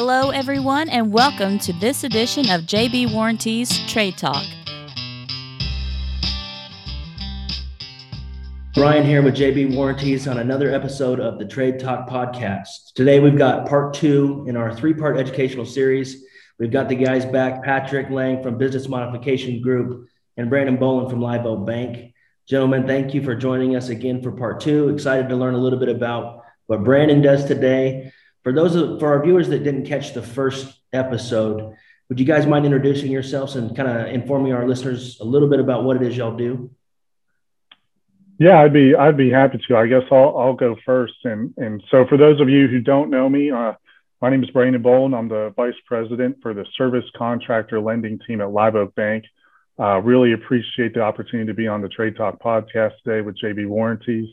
Hello, everyone, and welcome to this edition of JB Warranties Trade Talk. Brian here with JB Warranties on another episode of the Trade Talk podcast. Today we've got part two in our three part educational series. We've got the guys back Patrick Lang from Business Modification Group and Brandon Boland from Live Oak Bank. Gentlemen, thank you for joining us again for part two. Excited to learn a little bit about what Brandon does today. For those of, for our viewers that didn't catch the first episode, would you guys mind introducing yourselves and kind of informing our listeners a little bit about what it is y'all do? Yeah, I'd be I'd be happy to. I guess I'll I'll go first. And and so for those of you who don't know me, uh, my name is Brandon Boland. I'm the vice president for the service contractor lending team at Live Oak Bank. Uh, really appreciate the opportunity to be on the Trade Talk podcast today with JB Warranties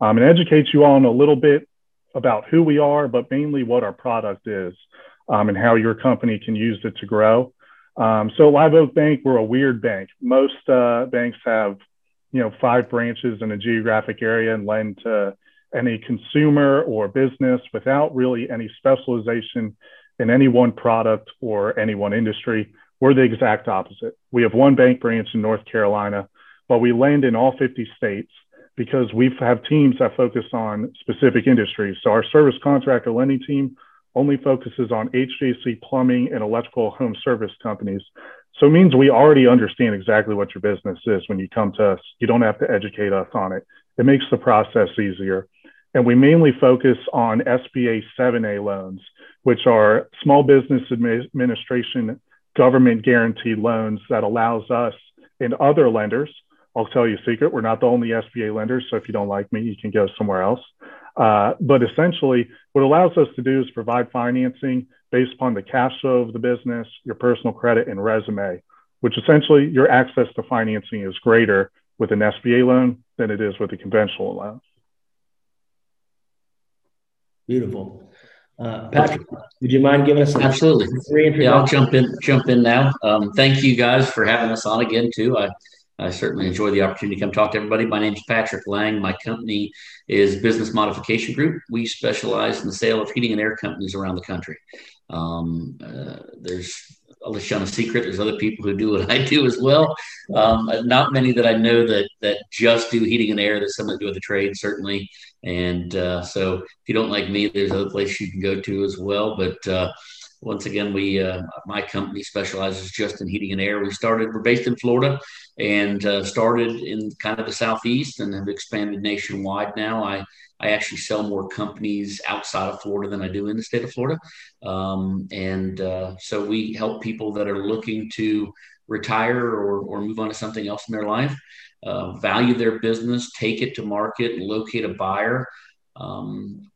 um, and educate you all on a little bit about who we are, but mainly what our product is um, and how your company can use it to grow. Um, so Live Oak Bank, we're a weird bank. Most uh, banks have you know, five branches in a geographic area and lend to any consumer or business without really any specialization in any one product or any one industry. We're the exact opposite. We have one bank branch in North Carolina, but we lend in all 50 states because we have teams that focus on specific industries. So our service contractor lending team only focuses on HVAC, plumbing, and electrical home service companies. So it means we already understand exactly what your business is when you come to us. You don't have to educate us on it. It makes the process easier. And we mainly focus on SBA 7A loans, which are small business administration government guaranteed loans that allows us and other lenders. I'll tell you a secret, we're not the only SBA lenders. So if you don't like me, you can go somewhere else. Uh, but essentially, what allows us to do is provide financing based upon the cash flow of the business, your personal credit, and resume, which essentially your access to financing is greater with an SBA loan than it is with a conventional loan. Beautiful. Uh, Patrick, would you mind giving us some absolutely? Yeah, I'll jump in. Jump in now. Um, thank you guys for having us on again too. I I certainly enjoy the opportunity to come talk to everybody. My name is Patrick Lang. My company is Business Modification Group. We specialize in the sale of heating and air companies around the country. Um, uh, there's I'll let you a secret. There's other people who do what I do as well. Um, not many that I know that that just do heating and air. There's some that do the trade certainly. And uh, so if you don't like me, there's other places you can go to as well. But uh, once again, we uh, my company specializes just in heating and air. We started. We're based in Florida and uh, started in kind of the southeast and have expanded nationwide. Now I I actually sell more companies outside of Florida than I do in the state of Florida, um, and uh, so we help people that are looking to retire or or move on to something else in their life. Uh, value their business, take it to market, locate a buyer. Um,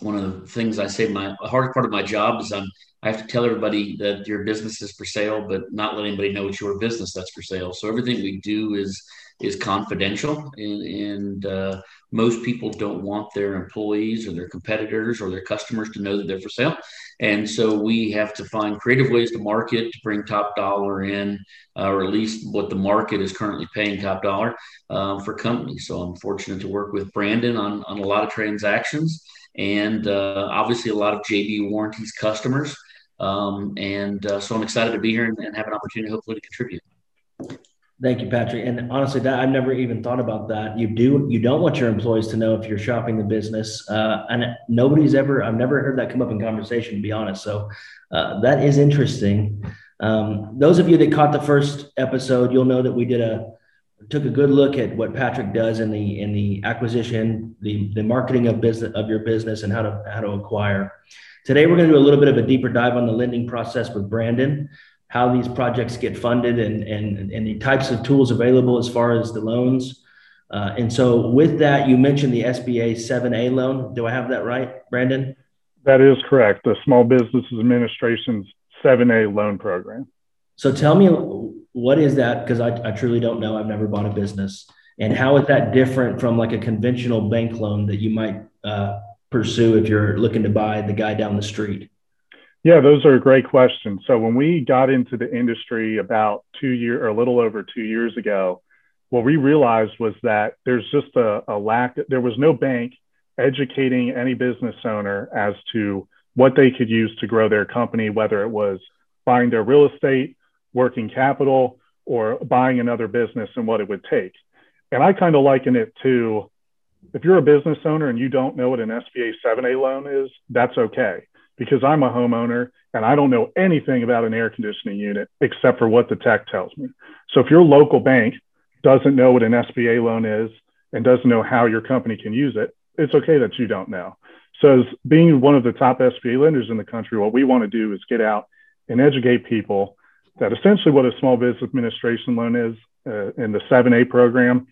one of the things I say, my hardest part of my job is I'm I have to tell everybody that your business is for sale, but not let anybody know it's your business that's for sale. So everything we do is is confidential, and, and uh, most people don't want their employees or their competitors or their customers to know that they're for sale. And so we have to find creative ways to market to bring top dollar in, uh, or at least what the market is currently paying top dollar uh, for companies. So I'm fortunate to work with Brandon on on a lot of transactions and uh, obviously a lot of JB warranties customers. Um, and uh, so I'm excited to be here and, and, have an opportunity, hopefully, to contribute. Thank you, Patrick. And honestly, that I've never even thought about that. You do you don't want your employees to know if you're shopping the business, uh, and nobody's ever I've never heard that come up in conversation. To be honest, so uh, that is interesting. Um, those of you that caught the first episode, you'll know that we did a took a good look at what Patrick does in the in the acquisition, the the marketing of business of your business, and how to how to acquire. Today, we're going to do a little bit of a deeper dive on the lending process with Brandon, how these projects get funded, and, and, and the types of tools available as far as the loans. Uh, and so, with that, you mentioned the SBA 7A loan. Do I have that right, Brandon? That is correct. The Small Business Administration's 7A loan program. So, tell me what is that? Because I, I truly don't know. I've never bought a business. And how is that different from like a conventional bank loan that you might uh, pursue if you're looking to buy the guy down the street? Yeah, those are great questions. So when we got into the industry about two year or a little over two years ago, what we realized was that there's just a, a lack. There was no bank educating any business owner as to what they could use to grow their company, whether it was buying their real estate, working capital, or buying another business and what it would take. And I kind of liken it to if you're a business owner and you don't know what an SBA 7A loan is, that's okay because I'm a homeowner and I don't know anything about an air conditioning unit except for what the tech tells me. So if your local bank doesn't know what an SBA loan is and doesn't know how your company can use it, it's okay that you don't know. So, as being one of the top SBA lenders in the country, what we want to do is get out and educate people that essentially what a small business administration loan is uh, in the 7A program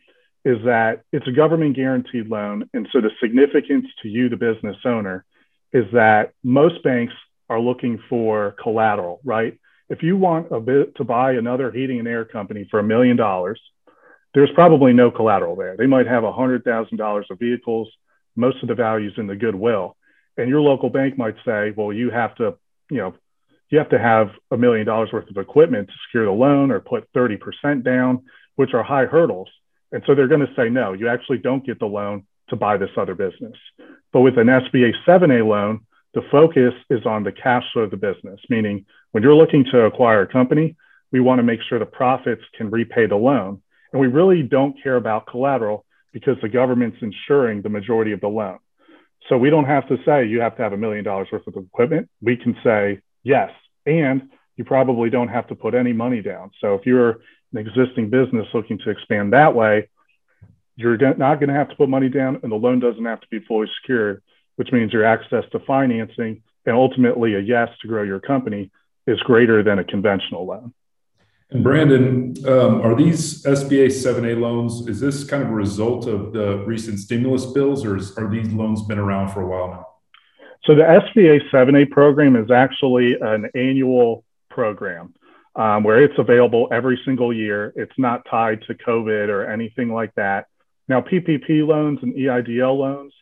is that it's a government guaranteed loan. And so, the significance to you, the business owner, is that most banks are looking for collateral, right? If you want a bit to buy another heating and air company for a million dollars, there's probably no collateral there. They might have $100,000 of vehicles most of the values in the goodwill. And your local bank might say, well, you have to, you know, you have to have a million dollars worth of equipment to secure the loan or put 30% down, which are high hurdles. And so they're going to say, no, you actually don't get the loan to buy this other business. But with an SBA 7A loan, the focus is on the cash flow of the business, meaning when you're looking to acquire a company, we want to make sure the profits can repay the loan. And we really don't care about collateral because the government's insuring the majority of the loan. So we don't have to say you have to have a million dollars worth of equipment. We can say yes, and you probably don't have to put any money down. So if you're an existing business looking to expand that way, you're not going to have to put money down, and the loan doesn't have to be fully secured, which means your access to financing and ultimately a yes to grow your company is greater than a conventional loan. And Brandon, um, are these SBA 7A loans, is this kind of a result of the recent stimulus bills or is, are these loans been around for a while now? So the SBA 7A program is actually an annual program um, where it's available every single year. It's not tied to COVID or anything like that. Now, PPP loans and EIDL loans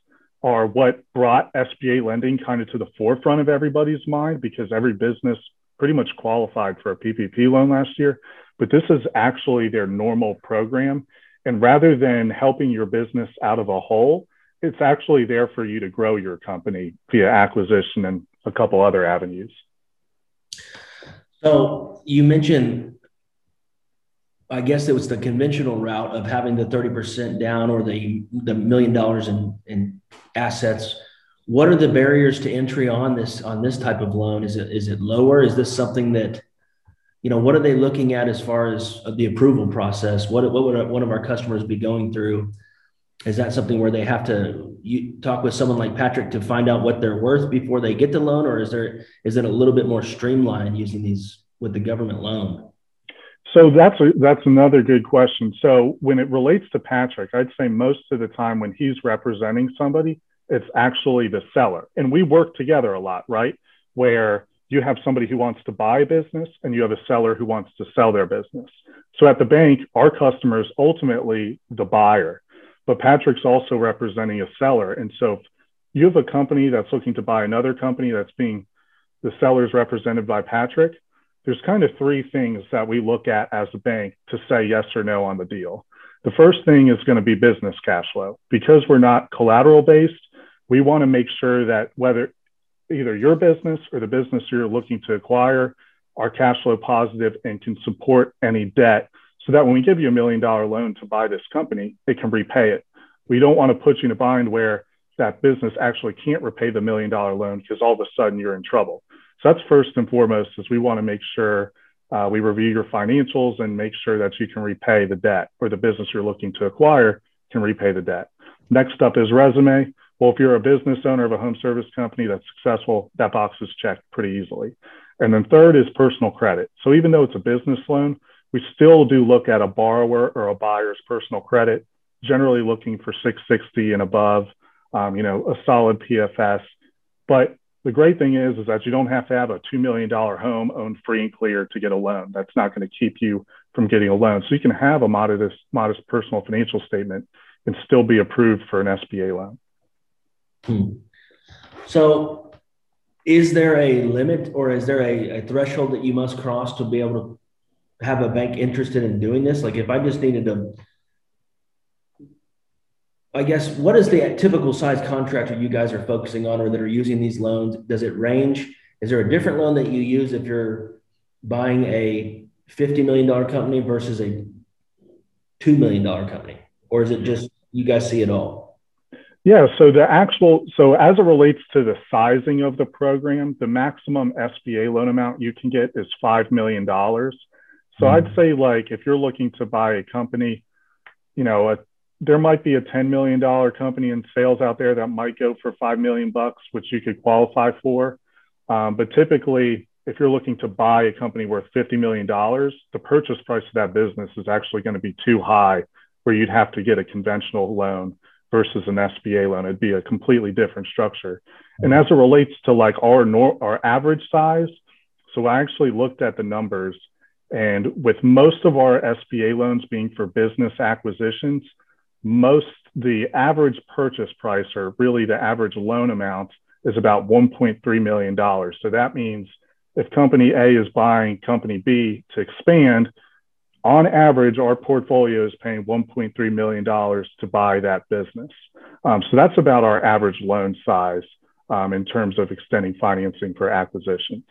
are what brought SBA lending kind of to the forefront of everybody's mind because every business pretty much qualified for a PPP loan last year, but this is actually their normal program. And rather than helping your business out of a hole, it's actually there for you to grow your company via acquisition and a couple other avenues. So you mentioned, I guess it was the conventional route of having the 30% down or the, the million dollars in, in assets. What are the barriers to entry on this on this type of loan? Is it is it lower? Is this something that you know what are they looking at as far as the approval process? What, what would one of our customers be going through is that something where they have to you talk with someone like patrick to find out what they're worth before they get the loan or is there is it a little bit more streamlined using these with the government loan so that's a, that's another good question so when it relates to patrick i'd say most of the time when he's representing somebody it's actually the seller. And we work together a lot, right? Where you have somebody who wants to buy a business and you have a seller who wants to sell their business. So at the bank, our customer is ultimately the buyer, but Patrick's also representing a seller. And so if you have a company that's looking to buy another company that's being the seller's represented by Patrick, there's kind of three things that we look at as a bank to say yes or no on the deal. The first thing is going to be business cash flow. Because we're not collateral based, we want to make sure that whether either your business or the business you're looking to acquire are cash flow positive and can support any debt so that when we give you a million dollar loan to buy this company, it can repay it. We don't want to put you in a bind where that business actually can't repay the million dollar loan because all of a sudden you're in trouble. So that's first and foremost is we want to make sure uh, we review your financials and make sure that you can repay the debt or the business you're looking to acquire can repay the debt. Next up is resume. Well, if you're a business owner of a home service company that's successful, that box is checked pretty easily. And then third is personal credit. So even though it's a business loan, we still do look at a borrower or a buyer's personal credit, generally looking for 660 and above, um, you know, a solid PFS. But the great thing is, is that you don't have to have a $2 million home owned free and clear to get a loan. That's not going to keep you from getting a loan. So you can have a modest, modest personal financial statement and still be approved for an SBA loan. Hmm. So, is there a limit or is there a, a, threshold that you must cross to be able to have a bank interested in doing this? Like, if I just needed to I guess what is the typical size contractor you guys are focusing on or that are using these loans? Does it range? Is there a different loan that you use if you're buying a $50 million company versus a $2 million company? Or is it just you guys see it all? Yeah, so the actual, so as it relates to the sizing of the program, the maximum SBA loan amount you can get is $5 million. So mm-hmm. I'd say, like, if you're looking to buy a company, you know, a there might be a $10 million company in sales out there that might go for 5 million bucks, which you could qualify for. Um, but typically, if you're looking to buy a company worth $50 million, the purchase price of that business is actually going to be too high, where you'd have to get a conventional loan versus an SBA loan. It'd be a completely different structure. And as it relates to like our nor- our average size, so I actually looked at the numbers, and with most of our SBA loans being for business acquisitions, most the average purchase price or really the average loan amount is about $1.3 million. So that means if company A is buying company B to expand, on average, our portfolio is paying $1.3 million to buy that business. Um, so that's about our average loan size um, in terms of extending financing for acquisitions.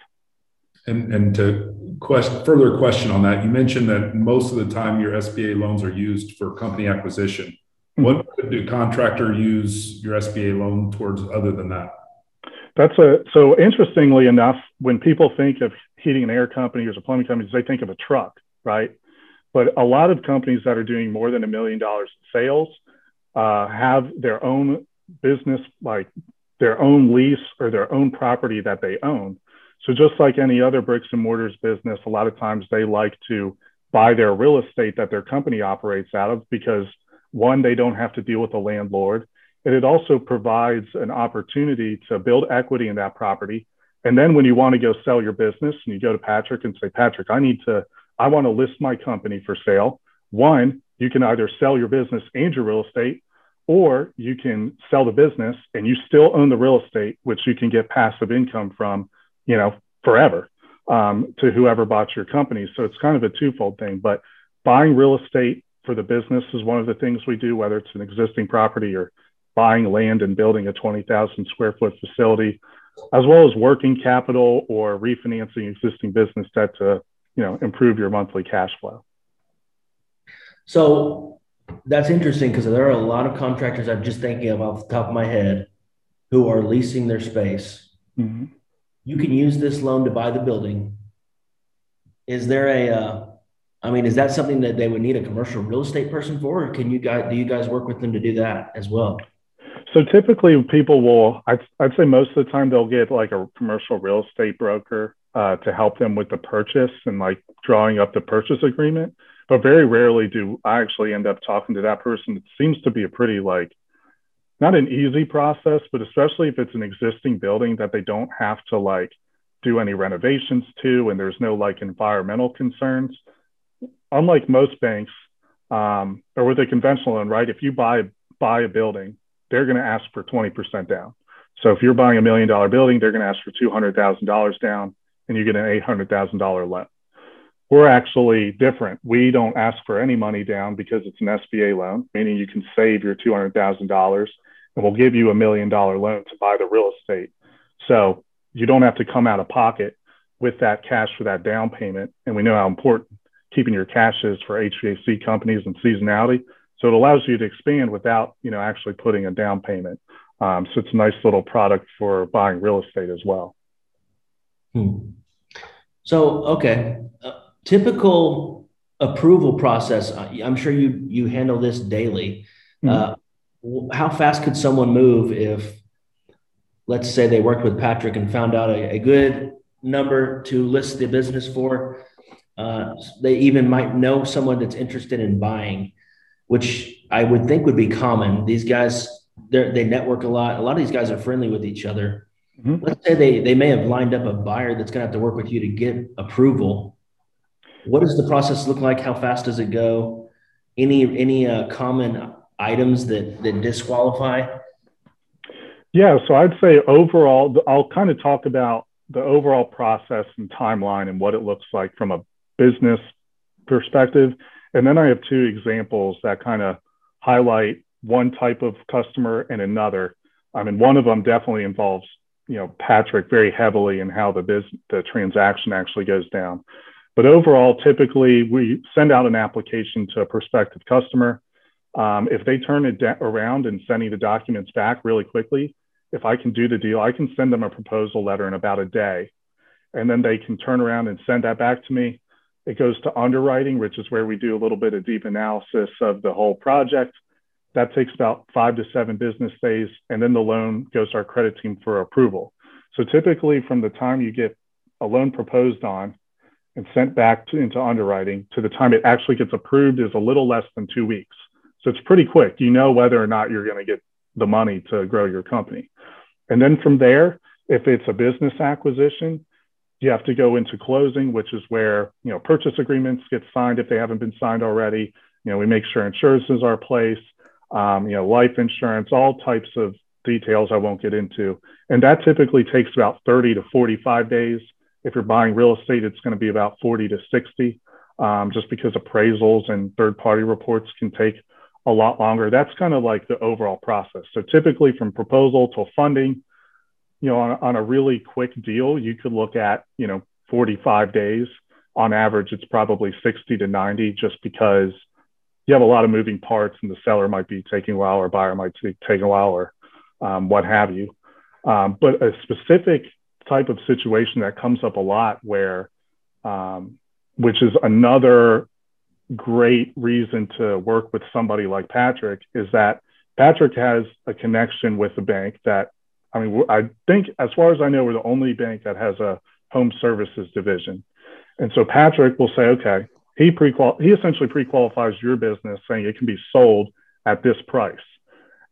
And, and to quest, further question on that, you mentioned that most of the time your SBA loans are used for company acquisition. What do contractor use your SBA loan towards other than that? That's a so interestingly enough, when people think of heating and air companies or plumbing companies, they think of a truck, right? But a lot of companies that are doing more than a million dollars in sales uh, have their own business, like their own lease or their own property that they own. So just like any other bricks and mortars business, a lot of times they like to buy their real estate that their company operates out of because one, they don't have to deal with the landlord. And it also provides an opportunity to build equity in that property. And then when you want to go sell your business and you go to Patrick and say, Patrick, I need to, I want to list my company for sale. One, you can either sell your business and your real estate, or you can sell the business and you still own the real estate, which you can get passive income from, you know, forever um, to whoever bought your company. So it's kind of a twofold thing. But buying real estate for the business is one of the things we do, whether it's an existing property or buying land and building a 20,000 square foot facility, as well as working capital or refinancing existing business debt to, you know, improve your monthly cash flow. So that's interesting because there are a lot of contractors I'm just thinking of off the top of my head who are leasing their space. Mm-hmm. You can use this loan to buy the building. Is there a uh, I mean, is that something that they would need a commercial real estate person for, or can you guys do you guys work with them to do that as well? So typically, people will. I'd, I'd say most of the time they'll get like a commercial real estate broker uh, to help them with the purchase and like drawing up the purchase agreement. But very rarely do I actually end up talking to that person. It seems to be a pretty like not an easy process, but especially if it's an existing building that they don't have to like do any renovations to, and there's no like environmental concerns unlike most banks um, or with a conventional loan, right? If you buy buy a building, they're going to ask for 20% down. So if you're buying a million dollar building, they're going to ask for $200,000 down and you get an $800,000 loan. We're actually different. We don't ask for any money down because it's an SBA loan, meaning you can save your $200,000 and we'll give you a million dollar loan to buy the real estate. So you don't have to come out of pocket with that cash for that down payment. And we know how important keeping your cash is for HVAC companies and seasonality. So it allows you to expand without, you know, actually putting a down payment. Um, so it's a nice little product for buying real estate as well. Hmm. So okay, uh, typical approval process. I'm sure you you handle this daily. Mm-hmm. Uh, how fast could someone move if, let's say, they worked with Patrick and found out a, a good number to list the business for? Uh, they even might know someone that's interested in buying, which I would think would be common. These guys, they network a lot. A lot of these guys are friendly with each other. Mm-hmm. Let's say they they may have lined up a buyer that's going to have to work with you to get approval. What does the process look like? How fast does it go? Any any uh, common items that that disqualify? Yeah, so I'd say overall, I'll kind of talk about the overall process and timeline and what it looks like from a business perspective. And then I have two examples that kind of highlight one type of customer and another. I mean, one of them definitely involves, you know, Patrick very heavily in how the business, the transaction actually goes down. But overall, typically we send out an application to a prospective customer. Um, if they turn it around and send me the documents back really quickly, if I can do the deal, I can send them a proposal letter in about a day. And then they can turn around and send that back to me. It goes to underwriting, which is where we do a little bit of deep analysis of the whole project. That takes about five to seven business days. And then the loan goes to our credit team for approval. So typically, from the time you get a loan proposed on and sent back to, into underwriting to the time it actually gets approved is a little less than two weeks. So it's pretty quick. You know whether or not you're going to get the money to grow your company. And then from there, if it's a business acquisition, you have to go into closing, which is where you know purchase agreements get signed if they haven't been signed already. You know, we make sure insurances are placed, um, you know, life insurance, all types of details I won't get into. And that typically takes about 30 to 45 days. If you're buying real estate, it's going to be about 40 to 60, um, just because appraisals and third party reports can take a lot longer. That's kind of like the overall process. So typically from proposal to funding, you know, on, on a really quick deal, you could look at, you know, 45 days. On average, it's probably 60 to 90 just because you have a lot of moving parts and the seller might be taking a while or buyer might be taking a while or um, what have you. Um, but a specific type of situation that comes up a lot where, um, which is another great reason to work with somebody like Patrick, is that Patrick has a connection with the bank that, I mean, I think as far as I know, we're the only bank that has a home services division. And so Patrick will say, okay, he pre he essentially pre-qualifies your business saying it can be sold at this price.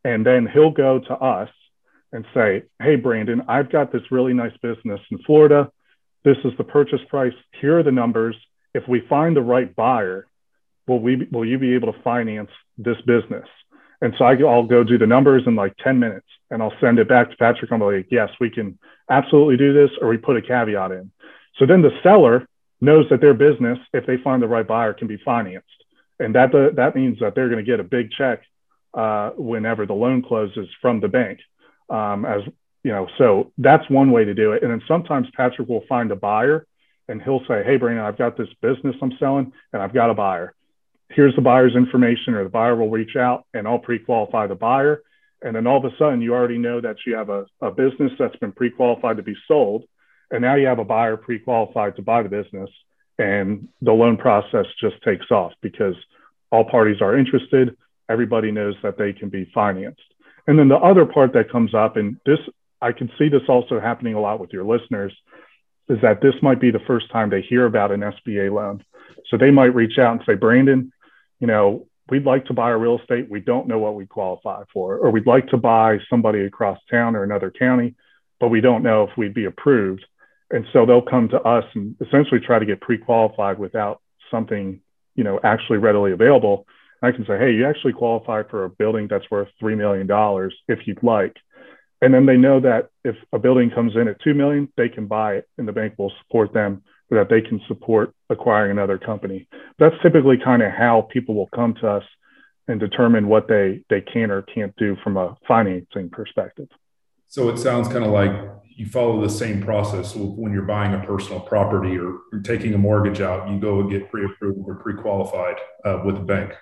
And then he'll go to us and say, Hey, Brandon, I've got this really nice business in Florida. This is the purchase price. Here are the numbers. If we find the right buyer, will we will you be able to finance this business? And so I, will go do the numbers in like 10 minutes and I'll send it back to Patrick. I'm like, yes, we can absolutely do this, or we put a caveat in. So then the seller knows that their business, if they find the right buyer, can be financed. And that, that means that they're going to get a big check uh, whenever the loan closes from the bank. Um, as you know, so that's one way to do it. And then sometimes Patrick will find a buyer and he'll say, Hey, Brandon, I've got this business I'm selling and I've got a buyer. Here's the buyer's information, or the buyer will reach out and I'll pre qualify the buyer. And then all of a sudden, you already know that you have a, a business that's been pre qualified to be sold. And now you have a buyer pre qualified to buy the business. And the loan process just takes off because all parties are interested everybody knows that they can be financed. And then the other part that comes up, and this, I can see this also happening a lot with your listeners, is that this might be the first time they hear about an SBA loan. So they might reach out and say, Brandon, you know, we'd like to buy a real estate. We don't know what we qualify for, or we'd like to buy somebody across town or another county, but we don't know if we'd be approved. And so they'll come to us and essentially try to get pre-qualified without something, you know, actually readily available. I can say, hey, you actually qualify for a building that's worth $3 million if you'd like. And then they know that if a building comes in at 2 million, they can buy it and the bank will support them that they can support acquiring another company. That's typically kind of how people will come to us and determine what they, they can or can't do from a financing perspective. So it sounds kind of like you follow the same process when you're buying a personal property or taking a mortgage out. You go and get pre-approved or pre-qualified uh, with the bank.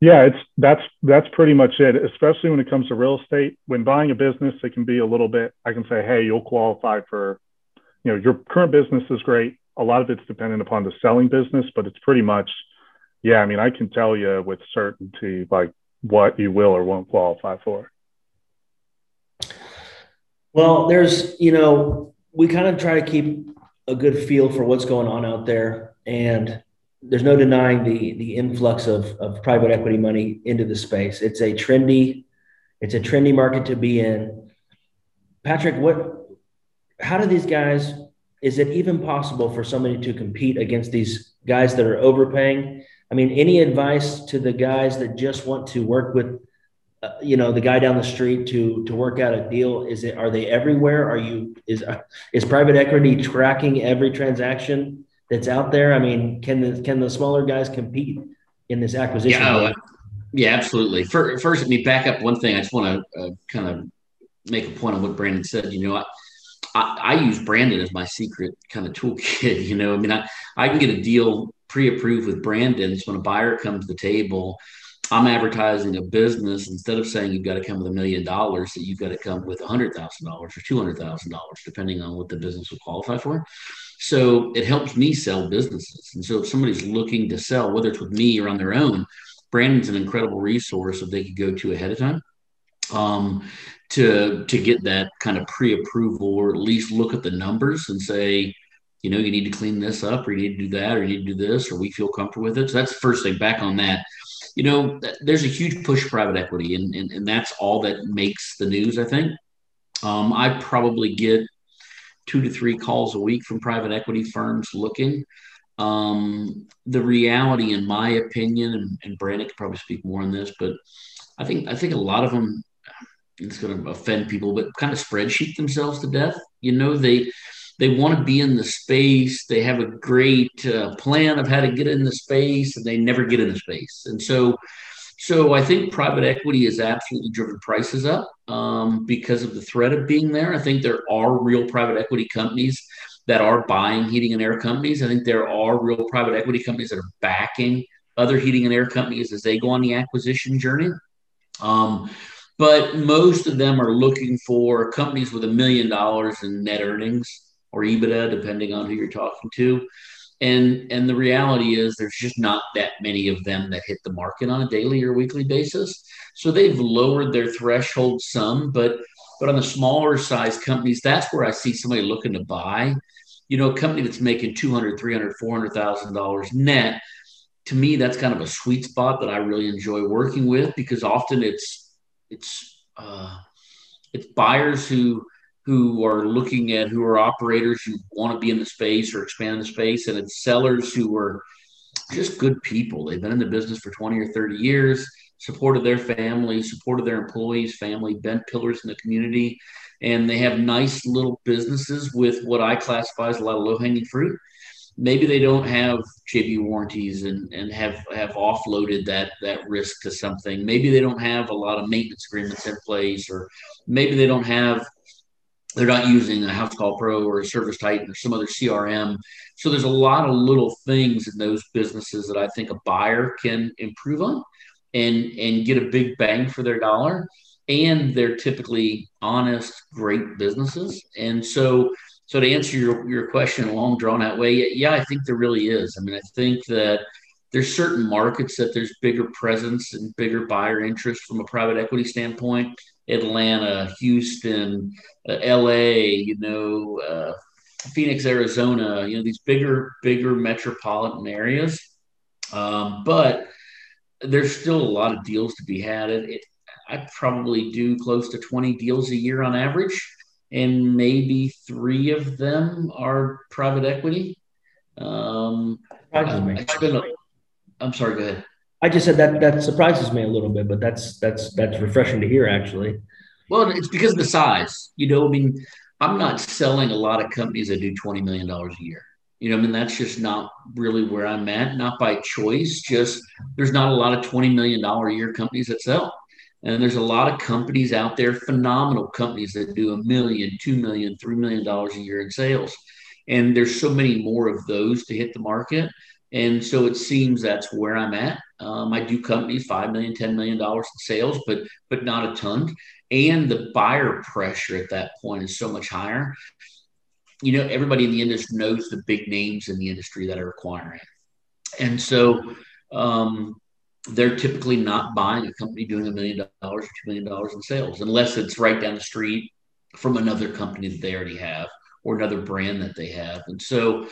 Yeah, it's that's that's pretty much it. Especially when it comes to real estate. When buying a business, it can be a little bit. I can say, hey, you'll qualify for, you know, your current business is great. A lot of it's dependent upon the selling business, but it's pretty much, yeah. I mean, I can tell you with certainty like what you will or won't qualify for. Well, there's, you know, we kind of try to keep a good feel for what's going on out there, and there's no denying the the influx of, of private equity money into the space. It's a trendy, it's a trendy market to be in. Patrick, what how do these guys is it even possible for somebody to compete against these guys that are overpaying? I mean, any advice to the guys that just want to work with uh, you know the guy down the street to to work out a deal is it are they everywhere are you is is private equity tracking every transaction that's out there? I mean, can the can the smaller guys compete in this acquisition? Yeah, Yeah, absolutely. First, first, let me back up one thing. I just want to uh, kind of make a point on what Brandon said. You know, I, I, I, use Brandon as my secret kind of toolkit. You know, I mean, I, I can get a deal pre-approved with Brandon. So when a buyer comes to the table, I'm advertising a business instead of saying you've got to come with a million dollars, that you've got to come with a hundred thousand dollars or two hundred thousand dollars, depending on what the business will qualify for. So it helps me sell businesses. And so if somebody's looking to sell, whether it's with me or on their own, Brandon's an incredible resource that they could go to ahead of time um, to to get that kind of pre-approval or at least look at the numbers and say, you know, you need to clean this up or you need to do that or you need to do this or we feel comfortable with it. So that's the first thing. Back on that, you know, there's a huge push for private equity and, and, and that's all that makes the news, I think. Um, I probably get two to three calls a week from private equity firms looking. Um, the reality, in my opinion, and, and Brandon could probably speak more on this, but I think I think a lot of them it's going to offend people, but kind of spreadsheet themselves to death. You know, they they want to be in the space. They have a great uh, plan of how to get in the space, and they never get in the space. And so, so I think private equity has absolutely driven prices up um, because of the threat of being there. I think there are real private equity companies that are buying heating and air companies. I think there are real private equity companies that are backing other heating and air companies as they go on the acquisition journey. Um, but most of them are looking for companies with a million dollars in net earnings or EBITDA, depending on who you're talking to. And and the reality is there's just not that many of them that hit the market on a daily or weekly basis. So they've lowered their threshold some, but but on the smaller size companies, that's where I see somebody looking to buy you know, a company that's making 200, 300, 400,000 dollars net, to me, that's kind of a sweet spot that I really enjoy working with because often it's, it's, uh, it's buyers who, who are looking at who are operators who want to be in the space or expand the space, and it's sellers who are just good people. They've been in the business for 20 or 30 years, supported their family, supported their employees' family, bent pillars in the community, and they have nice little businesses with what I classify as a lot of low hanging fruit. Maybe they don't have JB warranties and, and have, have offloaded that, that risk to something. Maybe they don't have a lot of maintenance agreements in place, or maybe they don't have they're not using a Housecall Pro or a ServiceTitan or some other crm so there's a lot of little things in those businesses that i think a buyer can improve on and and get a big bang for their dollar and they're typically honest, great businesses. And so, so to answer your, your question, long drawn out way, yeah, I think there really is. I mean, I think that there's certain markets that there's bigger presence and bigger buyer interest from a private equity standpoint. Atlanta, Houston, uh, LA, you know, uh, Phoenix, Arizona, you know, these bigger, bigger metropolitan areas. Um, but there's still a lot of deals to be had. It, it, I probably do close to 20 deals a year on average, and maybe three of them are private equity. Um, I, I I'm sorry, go ahead. I just said that that surprises me a little bit, but that's that's that's refreshing to hear actually. Well, it's because of the size. You know, I mean, I'm not selling a lot of companies that do $20 million a year. You know, I mean, that's just not really where I'm at, not by choice, just there's not a lot of $20 million a year companies that sell. And there's a lot of companies out there, phenomenal companies that do a million, two million, three million dollars a year in sales. And there's so many more of those to hit the market. And so it seems that's where I'm at. Um, I do companies five million, ten million dollars in sales, but but not a ton. And the buyer pressure at that point is so much higher. You know, everybody in the industry knows the big names in the industry that are acquiring. And so um, they're typically not buying a company doing a million dollars or two million dollars in sales unless it's right down the street from another company that they already have or another brand that they have. And so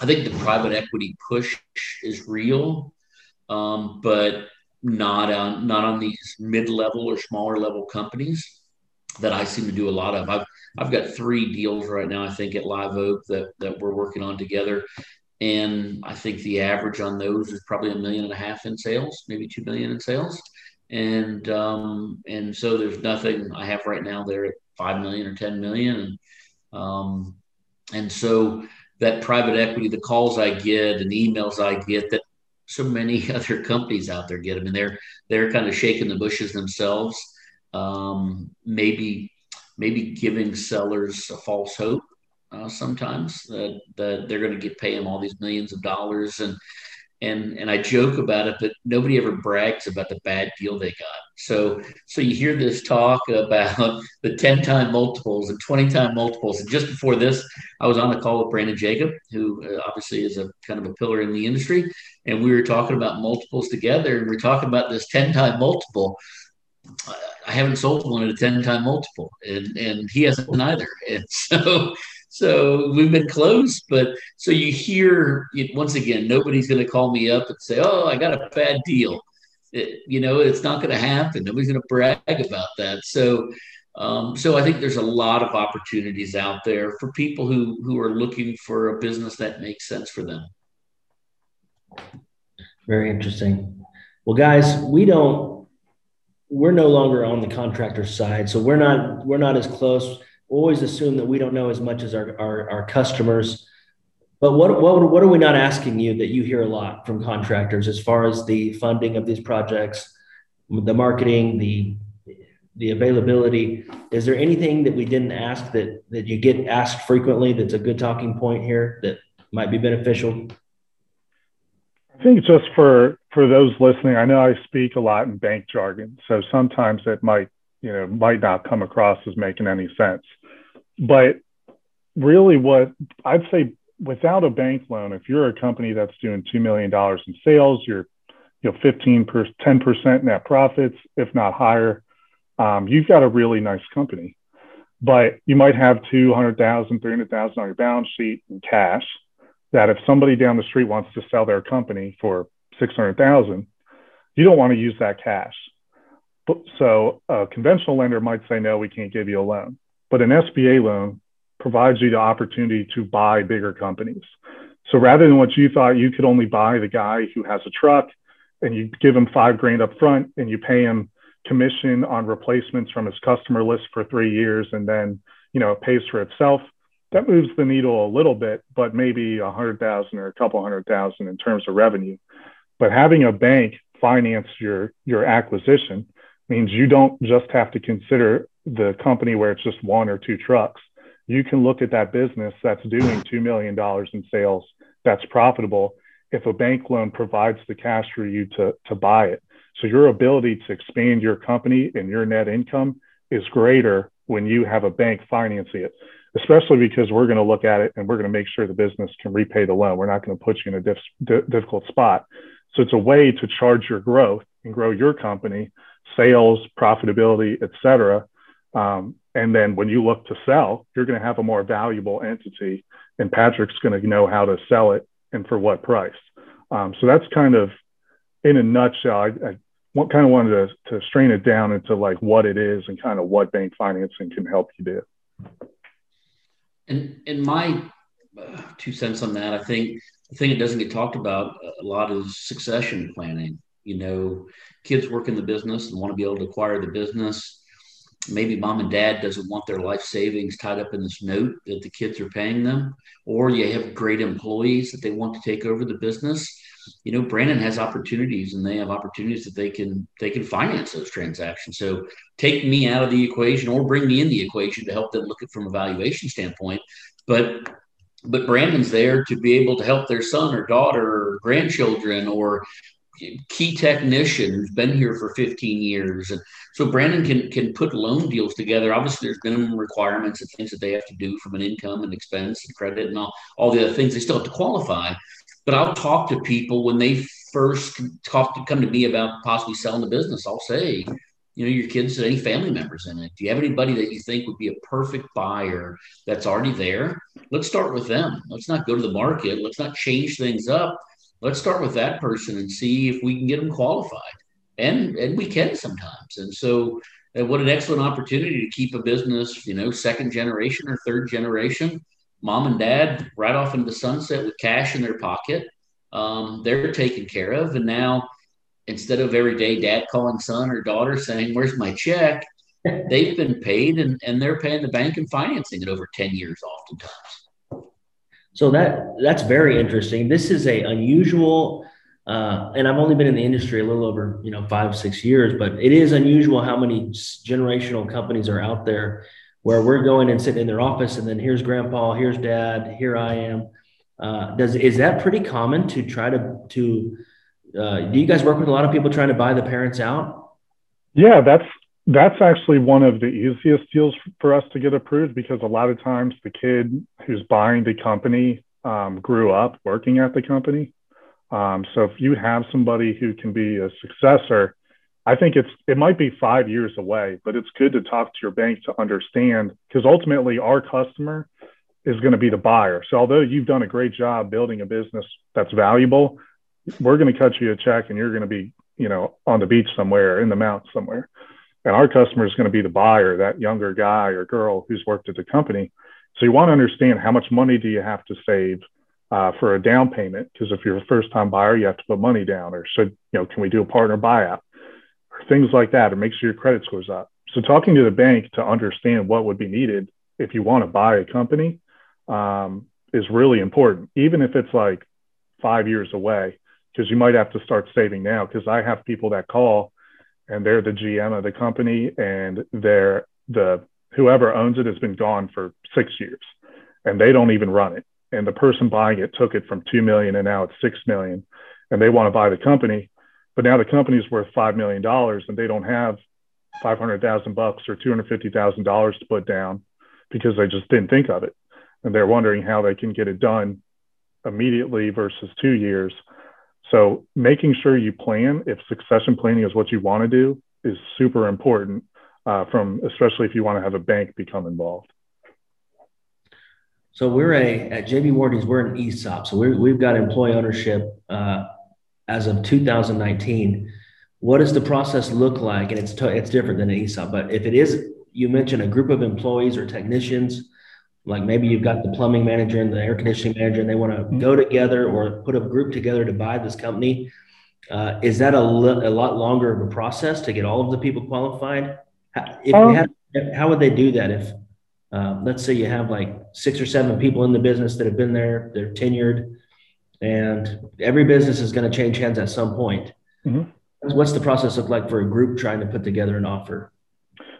I think the private equity push is real, um, but not on not on these mid-level or smaller level companies that I seem to do a lot of. I've I've got three deals right now, I think, at Live Oak that that we're working on together and I think the average on those is probably a million and a half in sales, maybe two million in sales. And um, and so there's nothing I have right now there at five million or ten million, and um, and so that private equity, the calls I get and the emails I get that so many other companies out there get. I mean, they're they're kind of shaking the bushes themselves, um, maybe maybe giving sellers a false hope uh, sometimes that that they're going to get pay them all these millions of dollars and and and I joke about it, but nobody ever brags about the bad deal they got. So so you hear this talk about the 10 time multiples and 20 time multiples. And just before this, I was on a call with Brandon Jacob, who uh, obviously is a kind of a pillar in the industry, and we were talking about multiples together, and we are talking about this 10 time multiple. I haven't sold one at a 10 time multiple, and and he hasn't either. And so so we've been close, but so you hear it once again, nobody's going to call me up and say, "Oh, I got a bad deal." It, you know, it's not going to happen. Nobody's going to brag about that. So, um, so I think there's a lot of opportunities out there for people who who are looking for a business that makes sense for them. Very interesting. Well, guys, we don't. We're no longer on the contractor side, so we're not we're not as close always assume that we don't know as much as our, our, our customers. But what, what, what are we not asking you that you hear a lot from contractors as far as the funding of these projects, the marketing, the, the availability? Is there anything that we didn't ask that, that you get asked frequently that's a good talking point here that might be beneficial? I think just for for those listening, I know I speak a lot in bank jargon, so sometimes it might you know might not come across as making any sense. But really what i'd say without a bank loan if you're a company that's doing $2 million in sales you're you know 15 per 10% net profits if not higher um, you've got a really nice company. But you might have 200000 300000 on your balance sheet in cash that if somebody down the street wants to sell their company for 600000 you don't want to use that cash so a conventional lender might say, no, we can't give you a loan. But an SBA loan provides you the opportunity to buy bigger companies. So rather than what you thought you could only buy the guy who has a truck and you give him five grand up front and you pay him commission on replacements from his customer list for three years and then you know it pays for itself that moves the needle a little bit but maybe a hundred thousand or a couple hundred thousand in terms of revenue but having a bank finance your your acquisition means you don't just have to consider the company where it's just one or two trucks. You can look at that business that's doing $2 million in sales that's profitable if a bank loan provides the cash for you to, to buy it. So your ability to expand your company and your net income is greater when you have a bank financing it, especially because we're going to look at it and we're going to make sure the business can repay the loan. We're not going to put you in a diff- difficult spot. So it's a way to charge your growth and grow your company sales, profitability, et cetera. Um, and then when you look to sell, you're going to have a more valuable entity, and Patrick's going to know how to sell it and for what price. Um, so that's kind of, in a nutshell, I, I kind of wanted to, to strain it down into like what it is and kind of what bank financing can help you do. And in my uh, two cents on that, I think the thing that doesn't get talked about a lot is succession planning you know, kids work in the business and want to be able to acquire the business. Maybe mom and dad doesn't want their life savings tied up in this note that the kids are paying them, or you have great employees that they want to take over the business. You know, Brandon has opportunities, and they have opportunities that they can they can finance those transactions. So take me out of the equation, or bring me in the equation to help them look at from a valuation standpoint. But but Brandon's there to be able to help their son or daughter or grandchildren or key technician who's been here for 15 years. And so Brandon can can put loan deals together. Obviously, there's minimum requirements and things that they have to do from an income and expense and credit and all, all the other things they still have to qualify. But I'll talk to people when they first talk to come to me about possibly selling the business. I'll say, you know, your kids, any family members in it. Do you have anybody that you think would be a perfect buyer that's already there? Let's start with them. Let's not go to the market. Let's not change things up let's start with that person and see if we can get them qualified. And and we can sometimes. And so uh, what an excellent opportunity to keep a business, you know, second generation or third generation, mom and dad right off into the sunset with cash in their pocket. Um, they're taken care of. And now instead of every day dad calling son or daughter saying, Where's my check? They've been paid and, and they're paying the bank and financing it over 10 years oftentimes. So that that's very interesting. This is a unusual uh, and I've only been in the industry a little over you know five six years, but it is unusual how many generational companies are out there where we're going and sitting in their office, and then here's grandpa, here's dad, here I am. Uh, does is that pretty common to try to to uh, do you guys work with a lot of people trying to buy the parents out? Yeah, that's that's actually one of the easiest deals for us to get approved because a lot of times the kid who's buying the company um, grew up working at the company. Um, so if you have somebody who can be a successor, I think it's it might be five years away, but it's good to talk to your bank to understand because ultimately our customer is going to be the buyer. So although you've done a great job building a business that's valuable, we're going to cut you a check and you're going to be, you know, on the beach somewhere in the mountains somewhere. And our customer is going to be the buyer, that younger guy or girl who's worked at the company. So you want to understand how much money do you have to save uh, for a down payment? Because if you're a first time buyer, you have to put money down or should, you know, can we do a partner buyout or things like that or make sure your credit scores up. So talking to the bank to understand what would be needed if you want to buy a company um, is really important, even if it's like five years away because you might have to start saving now. Because I have people that call and they're the GM of the company and they're the whoever owns it has been gone for six years and they don't even run it. And the person buying it took it from two million and now it's six million and they want to buy the company. But now the company's worth five million dollars and they don't have five hundred thousand bucks or two hundred fifty thousand dollars to put down because they just didn't think of it. And they're wondering how they can get it done immediately versus two years so making sure you plan if succession planning is what you want to do is super important uh, from especially if you want to have a bank become involved. So we're a at JB Warranties we're an ESOP. So we we've got employee ownership uh, as of 2019. What does the process look like? And it's t- it's different than an ESOP. But if it is, you mentioned a group of employees or technicians like maybe you've got the plumbing manager and the air conditioning manager and they want to mm-hmm. go together or put a group together to buy this company uh, is that a, a lot longer of a process to get all of the people qualified if um, had, how would they do that if uh, let's say you have like six or seven people in the business that have been there they're tenured and every business is going to change hands at some point mm-hmm. what's the process look like for a group trying to put together an offer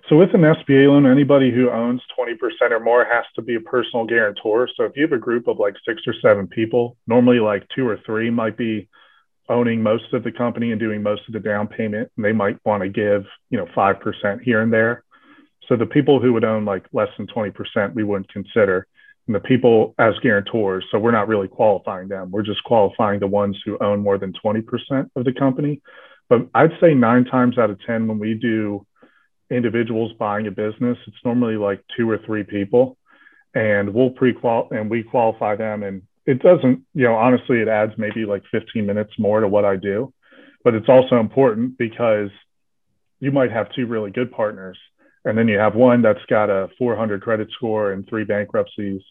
so with an SBA loan, anybody who owns 20% or more has to be a personal guarantor. So if you have a group of like six or seven people, normally like two or three might be owning most of the company and doing most of the down payment, and they might want to give, you know, 5% here and there. So the people who would own like less than 20%, we wouldn't consider. And the people as guarantors, so we're not really qualifying them. We're just qualifying the ones who own more than 20% of the company. But I'd say nine times out of 10, when we do individuals buying a business, it's normally like two or three people, and we'll pre-qual and we qualify them. And it doesn't, you know, honestly, it adds maybe like 15 minutes more to what I do, but it's also important because you might have two really good partners, and then you have one that's got a 400 credit score and three bankruptcies,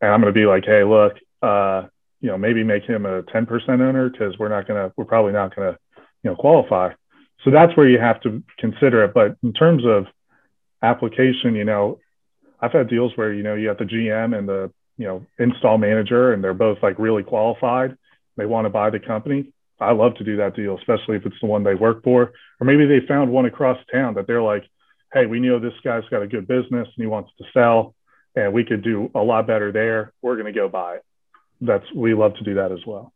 and I'm going to be like, hey, look, uh, you know, maybe make him a 10% owner because we're not going to, we're probably not going to, you know, qualify so that's where you have to consider it. But in terms of application, you know, I've had deals where, you know, you have the GM and the, you know, install manager and they're both like really qualified. They want to buy the company. I love to do that deal, especially if it's the one they work for. Or maybe they found one across town that they're like, hey, we know this guy's got a good business and he wants to sell and we could do a lot better there. We're going to go buy it. That's we love to do that as well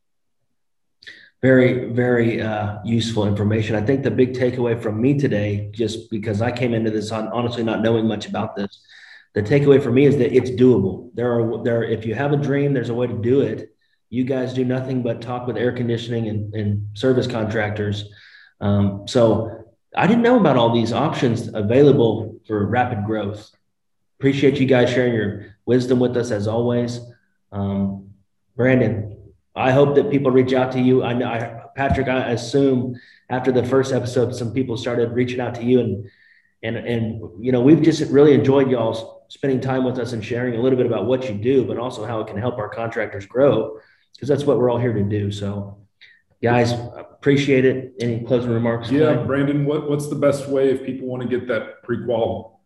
very very uh, useful information. I think the big takeaway from me today just because i came into this on honestly not knowing much about this the takeaway for me is that it's doable. There are there if you have a dream there's a way to do it. You guys do nothing but talk with air conditioning and, and service contractors. Um, so i didn't know about all these options available for rapid growth. Appreciate you guys sharing your wisdom with us as always. Um, brandon I hope that people reach out to you. I know, I, Patrick, I assume after the first episode, some people started reaching out to you and, and, and, you know, we've just really enjoyed y'all spending time with us and sharing a little bit about what you do, but also how it can help our contractors grow because that's what we're all here to do. So guys, appreciate it. Any closing remarks? Yeah. Brandon, what, what's the best way if people want to get that pre-qual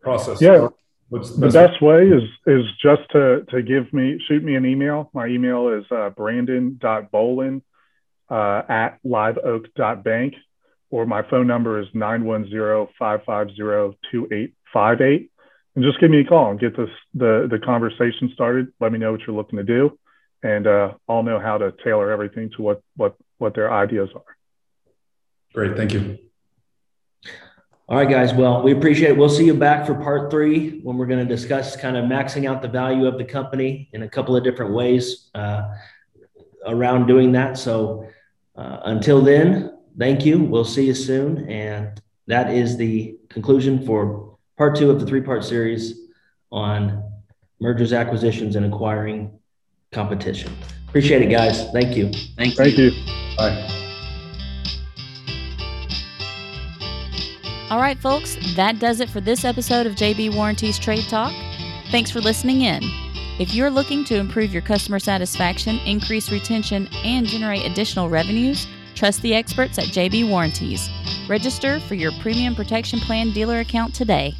process? Yeah. What's the, the best, way is is just to to give me shoot me an email. My email is uh, brandon.bolin uh, at liveoak.bank, or my phone number is 910-550-2858. And just give me a call and get this the the conversation started. Let me know what you're looking to do, and uh, I'll know how to tailor everything to what what what their ideas are. Great, thank you. All right, guys. Well, we appreciate it. We'll see you back for part three when we're going to discuss kind of maxing out the value of the company in a couple of different ways uh, around doing that. So uh, until then, thank you. We'll see you soon. And that is the conclusion for part two of the three part series on mergers, acquisitions, and acquiring competition. Appreciate it, guys. Thank you. Thank you. Thank you. Bye. All right, folks, that does it for this episode of JB Warranties Trade Talk. Thanks for listening in. If you're looking to improve your customer satisfaction, increase retention, and generate additional revenues, trust the experts at JB Warranties. Register for your premium protection plan dealer account today.